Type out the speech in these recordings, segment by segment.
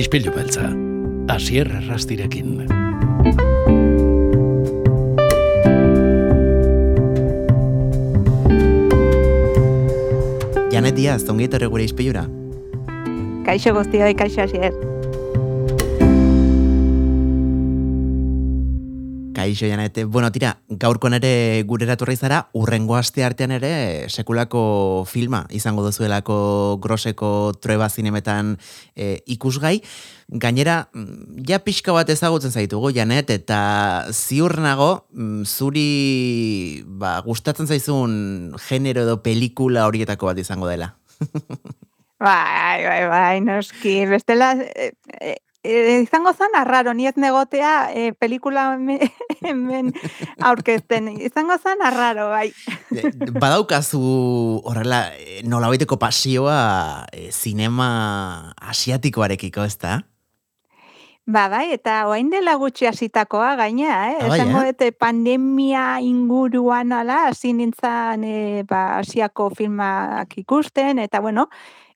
Ispilu beltza, asier errastirekin. Janet Diaz, ongi etorri gure izpilura. Kaixo guztioi, kaixo asier. Kaixo Janet, bueno, tira, gaurko nere gure eraturra izara, urrengo aste artean ere sekulako filma izango duzuelako groseko trueba zinemetan e, ikusgai. Gainera, mm, ja pixka bat ezagutzen zaitugu, Janet, eta ziur nago, mm, zuri ba, gustatzen zaizun genero edo pelikula horietako bat izango dela. Bai, bai, bai, noski, bestela, e, e, e, izango zan arraro, ni ez negotea e, pelikula hemen, aurkezten, izango zan arraro, bai. Eh, Badaukazu horrela eh, nolabaiteko pasioa eh, zinema asiatikoarekiko, ez da? Ba, bai, eta oain dela gutxi hasitakoa gaina, eh? Ah, bai, Esango eh? pandemia inguruan ala, hasi nintzen e, ba, asiako filmak ikusten, eta bueno,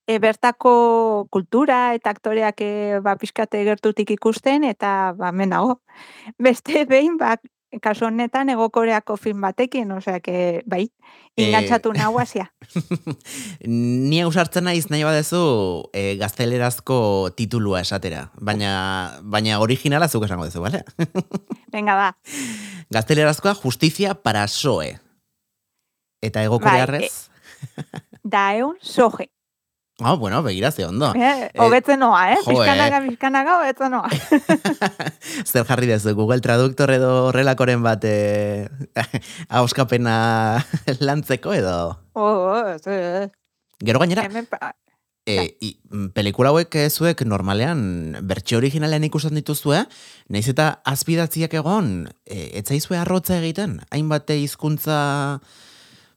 e, bertako kultura eta aktoreak e, ba, pixkate gertutik ikusten, eta ba, menago. Beste behin, ba, kasu honetan egokoreako film batekin, osea, que, bai, Eh, ingantzatu nahu asia. Ni ausartzen naiz nahi badezu e, gaztelerazko titulua esatera, baina, baina originala zuk esango duzu, bale? Venga, ba. Gaztelerazkoa Justizia para Soe. Eta ego Bai, korearrez? Da eun soje. Ah, bueno, begira ze ondo. Eh, hobetzen noa, eh? jo, eh. Pizkanaga, pizkanaga, hobetzen noa. Zer jarri dezu, Google Traductor edo horrelakoren bat e, auskapena lantzeko edo? Oh, oh, ez, ez. Gero gainera, Hemen, pa- E, i, mm, pelikula hauek eh, zuek normalean bertxe originalean ikusten dituzue, naiz eta azpidatziak egon, e, etzaizue arrotza egiten, hainbate hizkuntza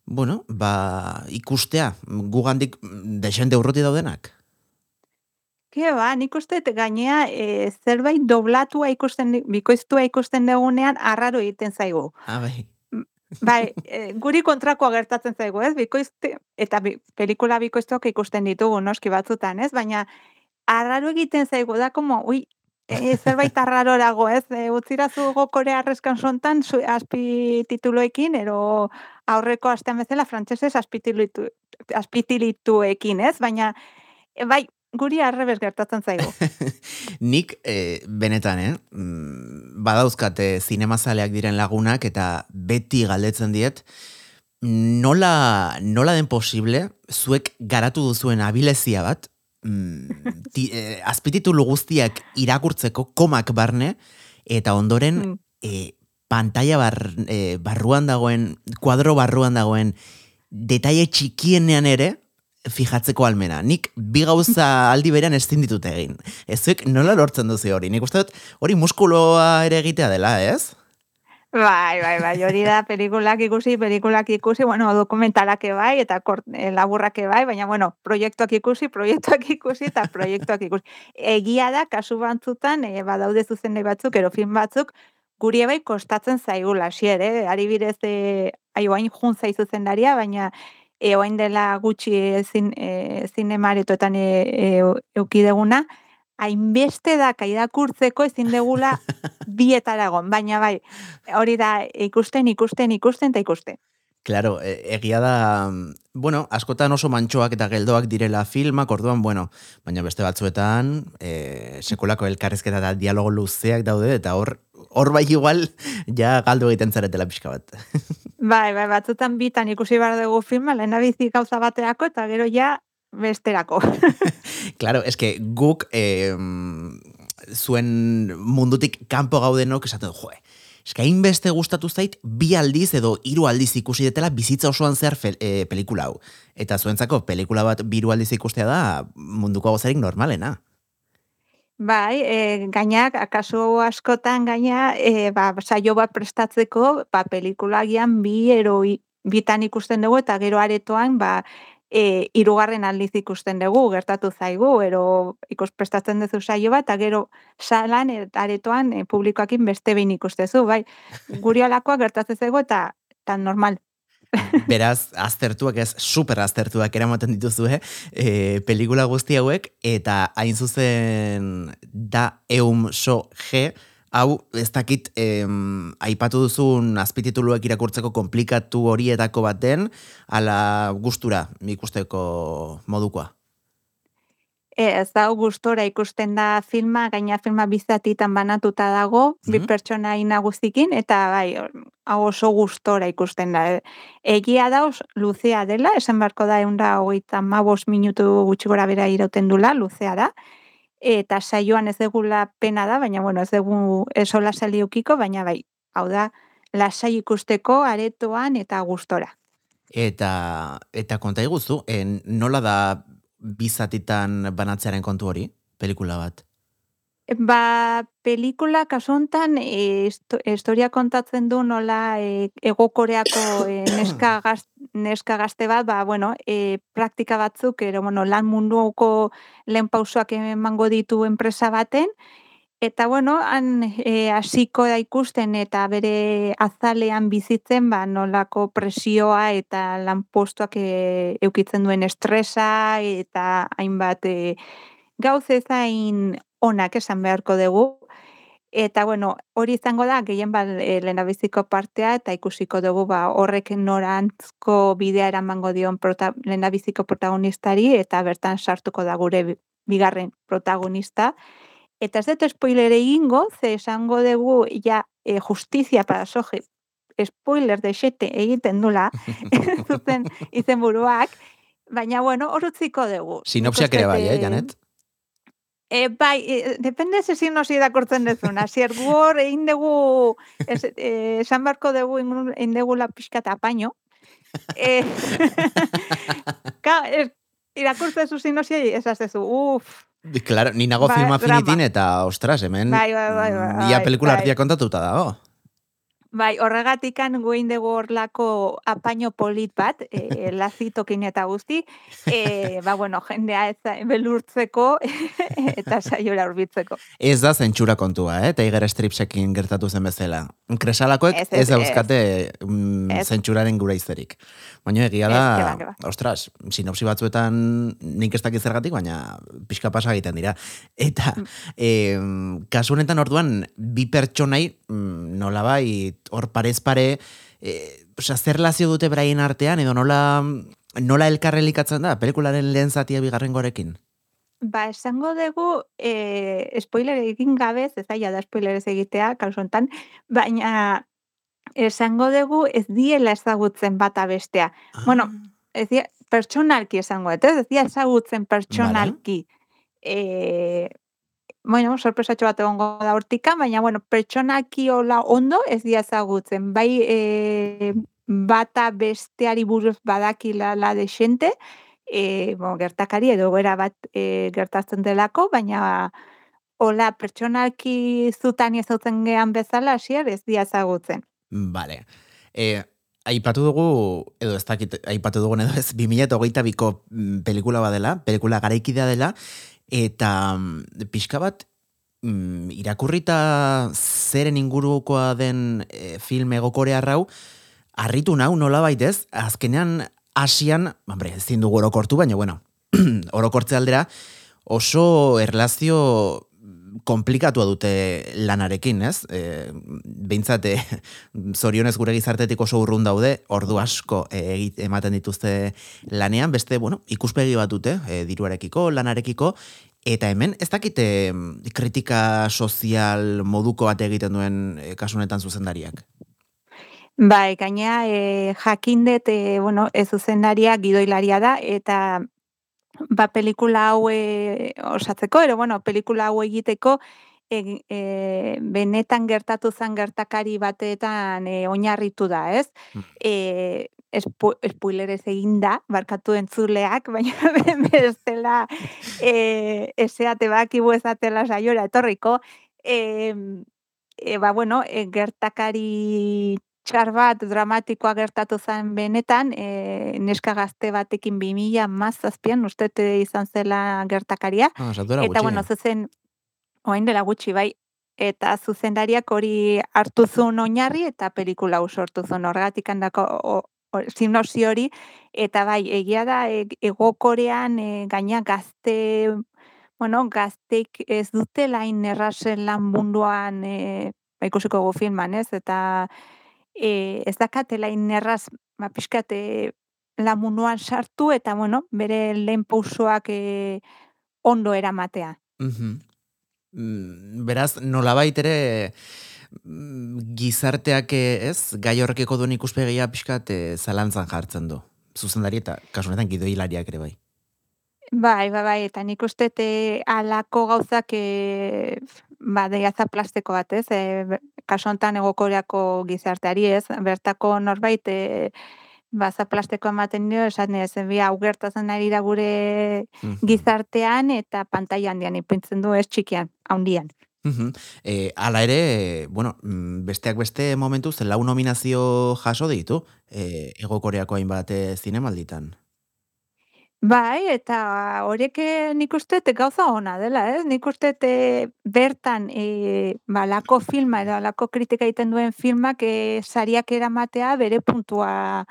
bueno, ba, ikustea, gugandik desente urruti daudenak. Ke ba, nik uste gainea e, zerbait doblatua ikusten, bikoiztua ikusten dugunean arraro egiten zaigu. Ah, bai. Bai, e, guri kontrakoa gertatzen zaigu, ez? Bikoizte, eta bi, pelikula bikoiztuak ikusten ditugu, noski batzutan, ez? Baina arraro egiten zaigu da, como, ui, e, zerbait arraro dago, ez? E, utzirazu gokore arrezkan sontan, azpi tituloekin, ero aurreko astean bezala frantsesez azpitilitu, azpitilituekin, ez? Baina, e, bai, guri arrebes gertatzen zaigu. Nik, e, benetan, eh, mm, badauzkate zinemazaleak diren lagunak eta beti galdetzen diet, nola, nola den posible, zuek garatu duzuen abilezia bat, mm, ti, e, azpititulu guztiak irakurtzeko komak barne, eta ondoren Mm. e, pantalla bar, e, barruan dagoen, kuadro barruan dagoen, detaile txikienean ere, fijatzeko almena. Nik bi gauza aldi berean ezin ditut egin. Ez zuek nola lortzen duzu hori? Nik uste dut hori muskuloa ere egitea dela, ez? Bai, bai, bai, hori da pelikulak ikusi, pelikulak ikusi, bueno, dokumentalak bai, eta kort, eh, laburrak bai, baina, bueno, proiektuak ikusi, proiektuak ikusi, eta proiektuak ikusi. Egia da, kasu bantzutan, e, badaude zuzenei batzuk, ero film batzuk, guri bai kostatzen zaigula, xier, eh? Ari bidez, e, ai, oain jun zaizu zendaria, baina e, oain dela gutxi e, zin, e, zinemaretoetan e, e, eukideguna, hainbeste da irakurtzeko ezin degula bietara egon, baina bai, hori da ikusten, ikusten, ikusten eta ikusten. Claro, e- egia da, bueno, askotan oso mantxoak eta geldoak direla filmak, orduan, bueno, baina beste batzuetan, e, sekulako elkarrezketa eta dialogo luzeak daude, eta hor, hor bai igual, ja galdu egiten zaretela pixka bat. Bai, bai, batzutan bitan ikusi behar dugu filma, lehena bizi gauza baterako eta gero ja besterako. claro, eske guk e, zuen mundutik kanpo gaudenok esaten, joe, eske hainbeste gustatu zait, bi aldiz edo hiru aldiz ikusi detela bizitza osoan zer fel, e, pelikula hau. Eta zuentzako pelikula bat biru aldiz ikustea da munduko gozarik normalena. Bai, e, gainak, akaso askotan gaina, e, ba, saio bat prestatzeko, ba, pelikulagian bi ero i- bitan ikusten dugu, eta gero aretoan, ba, e, irugarren aldiz ikusten dugu, gertatu zaigu, ero ikus prestatzen duzu saio bat, eta gero salan, eta aretoan, e, publikoakin beste behin ikustezu, bai. Guri alakoa gertatzen zaigu, eta, eta normal. Beraz, aztertuak ez, super aztertuak eramaten dituzu, eh? E, pelikula guzti hauek, eta hain zuzen da eum so G, hau ez dakit em, aipatu duzun azpitituluek irakurtzeko komplikatu horietako baten, ala gustura ikusteko modukoa. E, ez da gustora ikusten da filma, gaina filma bizatitan banatuta dago, bi Mhm. pertsona nagusikin eta bai, hau oso gustora ikusten da. Egia da os, luzea dela, esan beharko da eunda hogeita mabos minutu gutxi gora bera irauten dula, luzea da. Eta saioan ez degula pena da, baina bueno, ez dugu esola saliukiko, baina bai, hau da, lasai ikusteko aretoan eta gustora. Eta, eta konta iguzu, en, nola da bizatitan banatzearen kontu hori, pelikula bat? Ba, pelikula kasu hontan e, histo- historia kontatzen du nola e, egokoreako e, neska, gaz, neska gazte bat, ba, bueno, e, praktika batzuk, ero, bueno, lan munduko lehen pausoak emango ditu enpresa baten, eta, bueno, han e, hasiko da ikusten eta bere azalean bizitzen, ba, nolako presioa eta lanpostuak e, eukitzen duen estresa eta hainbat e, gauz ezain onak esan beharko dugu. Eta bueno, hori izango da gehien bat e, lehendabiziko partea eta ikusiko dugu ba horrek norantzko bidea eramango dion prota, lehendabiziko protagonistari eta bertan sartuko da gure bi- bigarren protagonista. Eta ez dut spoiler egingo, ze esango dugu ja e, justizia para soje spoiler de xete egiten dula zuzen izenburuak, baina bueno, hor utziko dugu. Sinopsiak ere bai, eh, Janet? E, bai, e, depende ze sinopsi irakurtzen dezun. Asier, gu hor egin dugu, es, e, esan beharko dugu egin pixka eta apaino. E, ka, es, irakurtzen zu sinopsia esaz dezu, uf, Claro, ni nago Ba, filma drama. finitin eta, ostras, hemen Bai, bai, bai, bai, mm, ia bai, pelikula bai. kontatuta dago. Bai, horregatikan guein dugu horlako apaino polit bat, e, lazitokin eta guzti, e, ba, bueno, jendea ez belurtzeko eta saiora urbitzeko. Ez da zentsura kontua, eh? Tiger Stripsekin gertatu zen bezala. Kresalakoek Ez, ez, ez, dauzkate mm, zentsuraren gura izerik. Baina egia Ez, da, keba, keba. ostras, sinopsi batzuetan nik ez dakit zergatik, baina pixka pasa egiten dira. Eta, Mm. em, kasu honetan orduan, bi pertsonai, mm, nolabai, hor parez pare, e, osea, zer lazio dute beraien artean, edo nola, nola elkarrelikatzen da, pelikularen lehen zatia bigarren gorekin? Ba, esango dugu, e, spoiler egin gabez, ez daia da spoiler ez egitea, kasu honetan, baina esango dugu ez diela ezagutzen bata bestea. Bueno, ez dia, pertsonalki esango dut, ez dia ezagutzen pertsonalki. E, bueno, sorpresatxo bat egongo da hortika, baina, bueno, pertsonalki hola ondo ez dia ezagutzen. Bai, e, bata besteari buruz badakila la de xente, e, bueno, gertakari edo gera bat e, gertatzen delako, baina hola pertsonalki zutan ezautzen gean bezala hasier ez dia ezagutzen. Vale. E, aipatu dugu, edo ez dakit, aipatu dugu edo ez, 2008 biko mm, pelikula badela, pelikula garaikidea dela, eta mm, pixka bat, mm, irakurrita zeren ingurukoa den e, film egokorea rau, harritu nau nola baitez, azkenean asian, hombre, ezin dugu orokortu, baina bueno, orokortze aldera, oso erlazio komplikatua dute lanarekin, ez? E, behintzat, e, zorionez gure gizartetik oso urrun daude, ordu asko e, ematen dituzte lanean, beste, bueno, ikuspegi bat dute, e, diruarekiko, lanarekiko, eta hemen, ez dakite kritika sozial moduko bat egiten duen e, kasunetan zuzendariak. Bai, gainea e, jakin dut, e, bueno, ez zuzendaria gidoilaria da, eta ba, pelikula hau e, osatzeko, ero, bueno, pelikula hau egiteko, e, e, benetan gertatu zen gertakari batetan e, oinarritu da, ez? Mm. E, espo, spoilerez egin da, barkatu entzuleak, baina bestela e, eseate bakibu ezatela saiora etorriko, e, e, ba, bueno, e, gertakari txar bat dramatikoa gertatu zen benetan, e, neska gazte batekin 2000 mazazpian, uste dut izan zela gertakaria, Ah, eta gutxi. bueno, zuzen, oain dela gutxi bai, eta zuzendariak hori hartu zuen oinarri eta pelikula sortu zuen horregatik handako sinopsi hori, eta bai, egia da, e, egokorean e, gaina gazte, bueno, gazteik ez dute lain errazen lan munduan e, ba, ikusiko gu filman, ez? Eta e, ez dakate lain erraz, ba, pixkate lan munduan sartu, eta, bueno, bere lehen pausoak e, ondo eramatea. Mm Beraz, nolabait ere mm, gizarteak ez, gai horrekeko duen ikuspegia pixkat e, zalantzan jartzen du. Zuzendari eta kasunetan gidoilariak ere bai. Bai, bai, bai, eta nik uste alako gauzak e, ba, deiaza plastiko bat, ez? E, kasu honetan egokoreako gizarteari, ez? Bertako norbait, e, ba, plastiko ematen dio, esan ez, bi augertazen ari da gure gizartean eta pantaila handian ipintzen du ez txikian, handian. E, ala ere, bueno, mm, besteak beste momentu zen lau nominazio jaso ditu e, Ego Koreako hainbat zinemalditan. Bai, eta horiek nik uste gauza ona dela, ez? Nik uste bertan e, balako filma edo alako kritika egiten duen filmak e, sariak eramatea bere puntua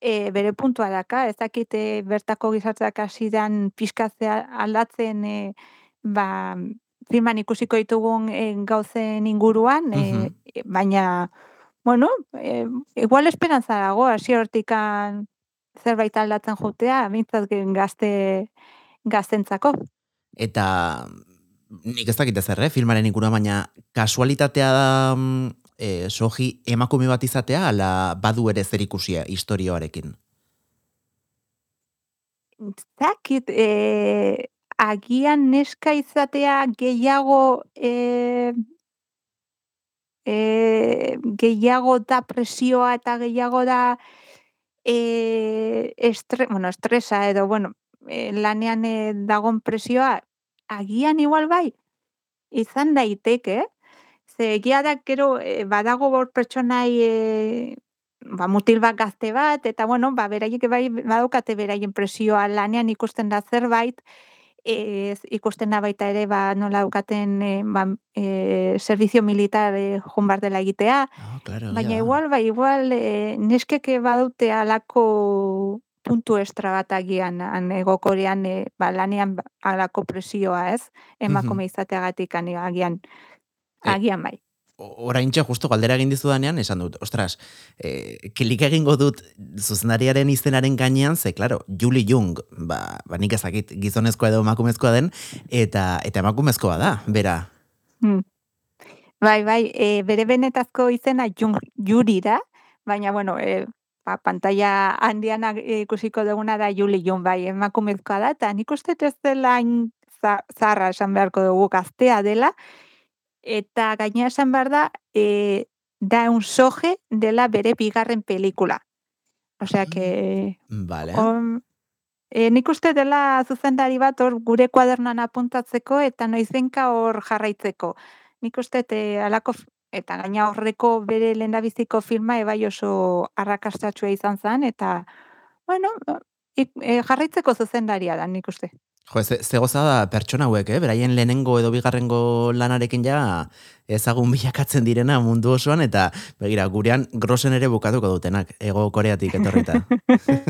e, bere puntua daka, ez dakite bertako gizarteak hasi dan pizkatzea aldatzen e, ba, filman ikusiko ditugun e, gauzen inguruan, e, baina, bueno, e, igual esperantza dago, hasi hortikan zerbait aldatzen jutea, mintzat gazte gaztentzako. Eta nik ez dakite zer, eh? filmaren inguruan, baina kasualitatea da e, soji emakume bat izatea, ala badu ere zer ikusia historioarekin? Zakit, e, agian neska izatea gehiago e, e, gehiago da presioa eta gehiago da e, estre, bueno, estresa edo, bueno, e, lanean e, dagon presioa, agian igual bai, izan daiteke, eh? Ze egia da gero e, badago bor pertsonai e, ba, mutil bat gazte bat, eta bueno, ba, beraiek bai badaukate beraien presioa lanean ikusten da zerbait, e, ikusten da baita ere ba, nola daukaten e, ba, e, servizio militar e, junbar dela egitea. Oh, claro, Baina igual, bai, igual, e, neskeke badute alako puntu estra bat agian egokorean e, ba, lanean alako presioa, ez? Emakume izateagatik agian Eh, Agian bai. Orain justo galdera egin dizu danean, esan dut, ostras, e, kilik egingo dut zuzendariaren izenaren gainean, ze, klaro, Julie Jung, ba, ba nik ezakit gizonezkoa edo emakumezkoa den, eta eta emakumezkoa da, bera. Hmm. Bai, bai, e, bere benetazko izena Jung Juri da, baina, bueno, e, ba, pantalla handian ikusiko duguna da Julie Jung, bai, emakumezkoa da, eta nik uste ez dela zarra esan beharko dugu gaztea dela, eta gaina esan behar da, e, da un soje dela bere bigarren pelikula. Osea, que... Mm, vale. On, e, nik uste dela zuzendari bat hor gure kuadernan apuntatzeko eta noizenka hor jarraitzeko. Nik uste te alako eta gaina horreko bere lehendabiziko filma ebai oso arrakastatxua izan zen, eta, bueno, e, jarraitzeko zuzendaria da, nik uste. Jo, ze, ze da pertsona hauek, eh? beraien lehenengo edo bigarrengo lanarekin ja ezagun bilakatzen direna mundu osoan, eta begira, gurean grosen ere bukatuko dutenak, ego koreatik etorrita.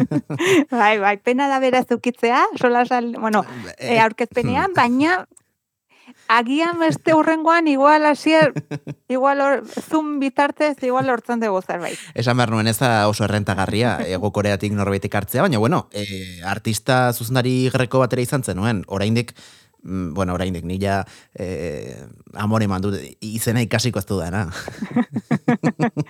bai, bai, pena da beraz ukitzea, sola sal, bueno, e, aurkezpenean, baina agian beste urrengoan igual hasier igual or, zoom bitartez igual hortzen dugu zerbait. Esan behar nuen ez da oso errentagarria ego koreatik norbaitek hartzea, baina bueno, e, artista zuzendari greko batera izan zen oraindik mm, bueno, oraindik nila e, amore mandu izena ikasiko ez du dana.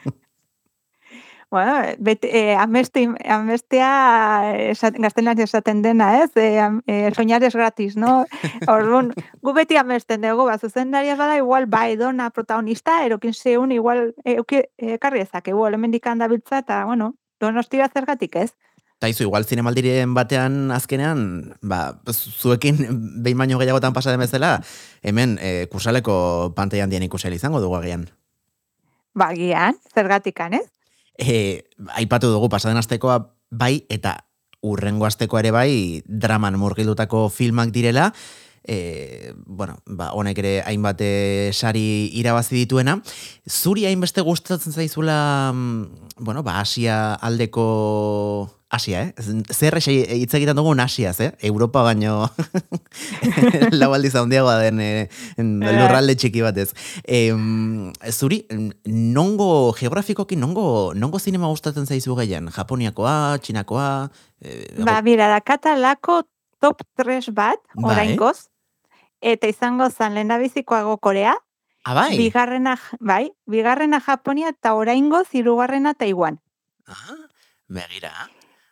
bueno, bet, e, amesti, amestea gaztelan esaten dena, ez? E, e, soñar es gratis, no? Orduan, gu beti amesten dugu, bat zuzendaria bada, igual, bai, dona protagonista, erokin zeun, igual, ekarri e, ezak, egu, elemendik handabiltza, eta, bueno, donostira zergatik, ez? Taizu, igual zinemaldiren batean azkenean, ba, zuekin behin baino gehiagotan pasa demezela, hemen e, kursaleko pantaian dien ikusel izango dugu agian. Ba, gian, zergatikan, ez? E, aipatu dugu pasaden astekoa bai eta urrengo asteko ere bai draman murgildutako filmak direla e, bueno, ba, honek ere hainbat e, sari irabazi dituena. Zuri hainbeste gustatzen zaizula, mm, bueno, ba, Asia aldeko Asia, eh? Zer hitz egiten dugu Asiaz, eh? Europa baino lau aldiz handiagoa den eh, lurralde txiki batez. Eh, zuri, nongo geografikoki, nongo, nongo zinema gustatzen zaizu gehien? Japoniakoa, txinakoa? Eh, ba, mira, da katalako top 3 bat, bai. orain goz, eta izango zan lehendabizikoago Korea, Ah, bai. Bigarrena, bai, bigarrena Japonia eta oraingo hirugarrena Taiwan. Ah, begira.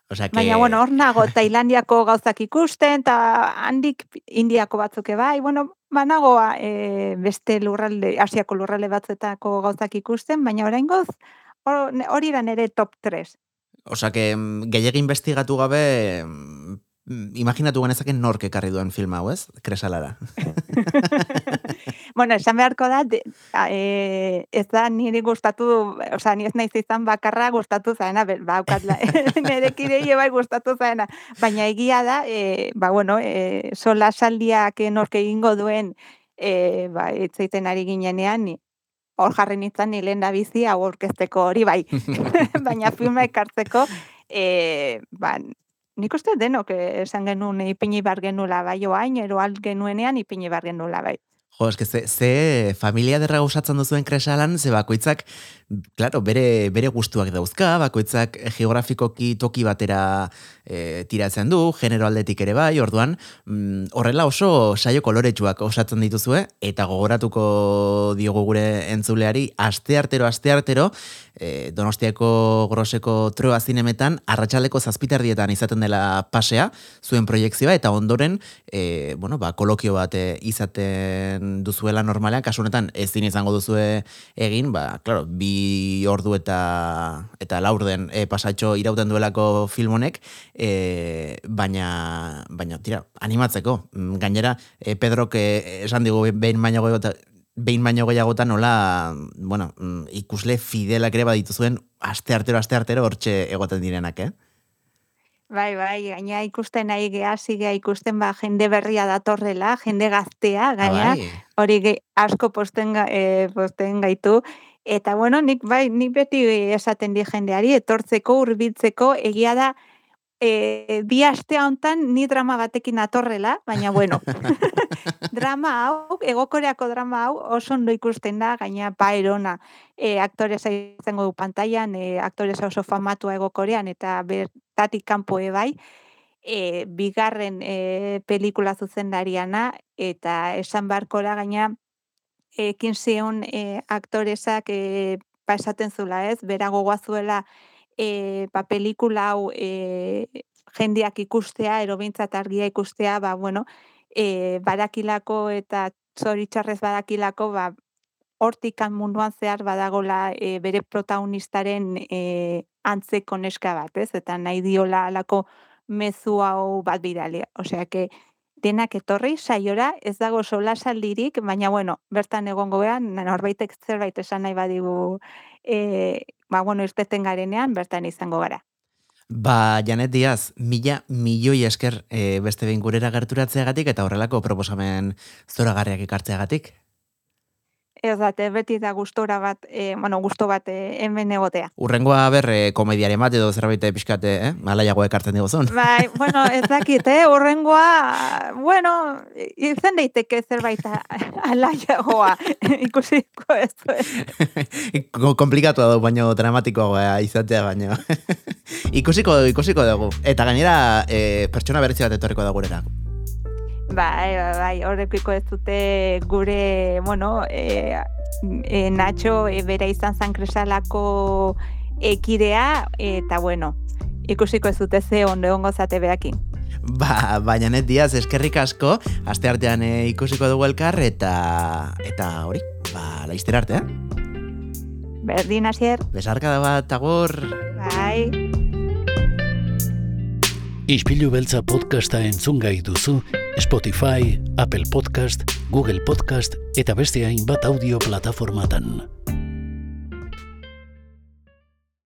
O sea que... Baina, bueno, hor nago, Tailandiako gauzak ikusten, eta handik Indiako batzuke bai, bueno, banagoa e, beste lurralde, Asiako lurralde batzetako gauzak ikusten, baina orain goz, hori or, ere top 3. Osa, que mm, gehiagin investigatu gabe, Mm, imaginatu genezaken nork ekarri duen film hau, ez? Kresalara. bueno, esan beharko da, de, e, ez da niri gustatu, oza, ni ez naiz izan bakarra gustatu zaena, ba, nire kirei bai gustatu zaena, baina egia da, e, ba, bueno, e, sola saldiak nork egingo duen, e, ba, etzaiten ari ginenean, hor jarri nintzen ni lehen da bizi, hau orkesteko hori bai, baina filma ekartzeko, e, ba, Nik uste denok esan genuen ipini bar genula bai oain, ero alt genuenean ipini bar genula bai. Jo, eske ze, ze familia derra gauzatzen duzuen kresalan, ze bakoitzak, claro, bere, bere gustuak dauzka, bakoitzak geografikoki toki batera e, tiratzen du, genero aldetik ere bai, orduan, mm, horrela oso saio koloretsuak osatzen dituzue, eta gogoratuko diogu gure entzuleari, aste artero, aste artero, e, donostiako groseko troa zinemetan, arratsaleko zazpiterdietan izaten dela pasea, zuen proiektzioa, eta ondoren, e, bueno, ba, kolokio bat e, izaten duzuela normalean, kasu honetan ezin izango duzue egin, ba, claro, bi ordu eta eta laurden e, pasatxo irauten duelako film honek, e, baina, baina, tira, animatzeko. Mm, gainera, e, Pedrok e, esan digu behin baino behin baino gehiagotan nola, bueno, mm, ikusle fidelak ere baditu aste artero, aste artero hortxe egoten direnak, eh? Bai, bai, gaina ikusten nahi geha, zigea ikusten ba, jende berria datorrela, jende gaztea, ah, gaina, bai. hori ge, asko posten, e, posten gaitu. Eta bueno, nik bai, nik beti esaten di jendeari, etortzeko, hurbiltzeko egia da, e, bi astea hontan ni drama batekin atorrela, baina bueno, drama hau, egokoreako drama hau, oso ondo ikusten da, gaina paerona e, aktoresa izango du pantailan, e, aktoresa oso famatua egokorean, eta bertatik kanpo bai, e, bigarren e, pelikula zuzendariana, eta esan barkora gaina, ekin zion e, aktoresak e, pasaten zula ez, bera gogoazuela, e, ba, pelikula hau e, jendeak ikustea, erobintzat argia ikustea, ba, bueno, e, badakilako eta zoritxarrez badakilako, ba, hortikan munduan zehar badagola e, bere protagonistaren e, antzeko neska bat, ez? Eta nahi diola alako mezu hau bat bidalea. Osea, que denak etorri saiora ez dago sola saldirik, baina bueno, bertan egongo bean, norbaitek zerbait esan nahi badigu e, ba, bueno, irteten garenean, bertan izango gara. Ba, Janet Diaz, mila milioi esker e, beste behin gurera gerturatzeagatik eta horrelako proposamen zoragarriak ikartzeagatik. Ez date, beti da gustora bat, e, bueno, gusto bat e, hemen egotea. Urrengoa ber, e, komediare bat edo zerbait pixkate, eh? Malaiago ekartzen dugu zon. Bai, bueno, ez dakit, eh? Urrengoa, bueno, izen daiteke zerbait alaiagoa ikusiko ez. Komplikatu da, baino dramatikoa izatea baino. ikusiko, ikusiko dugu. Eta gainera, e, pertsona berretzi bat etorriko da gurera. Bai, bai, bai, horrekiko ez dute gure, bueno, e, e, Nacho e, bera izan zan kresalako ekidea, eta bueno, ikusiko ez dute ze ondo ongo zate behakin. Ba, baina net diaz, eskerrik asko, aste artean e, ikusiko dugu elkar, eta eta hori, ba, laizter arte, eh? Berdin, asier. Besarka da bat, agur. Bai. Ispilu beltza podcasta entzun gai duzu, Spotify, Apple Podcast, Google Podcast eta beste hainbat audio plataformatan.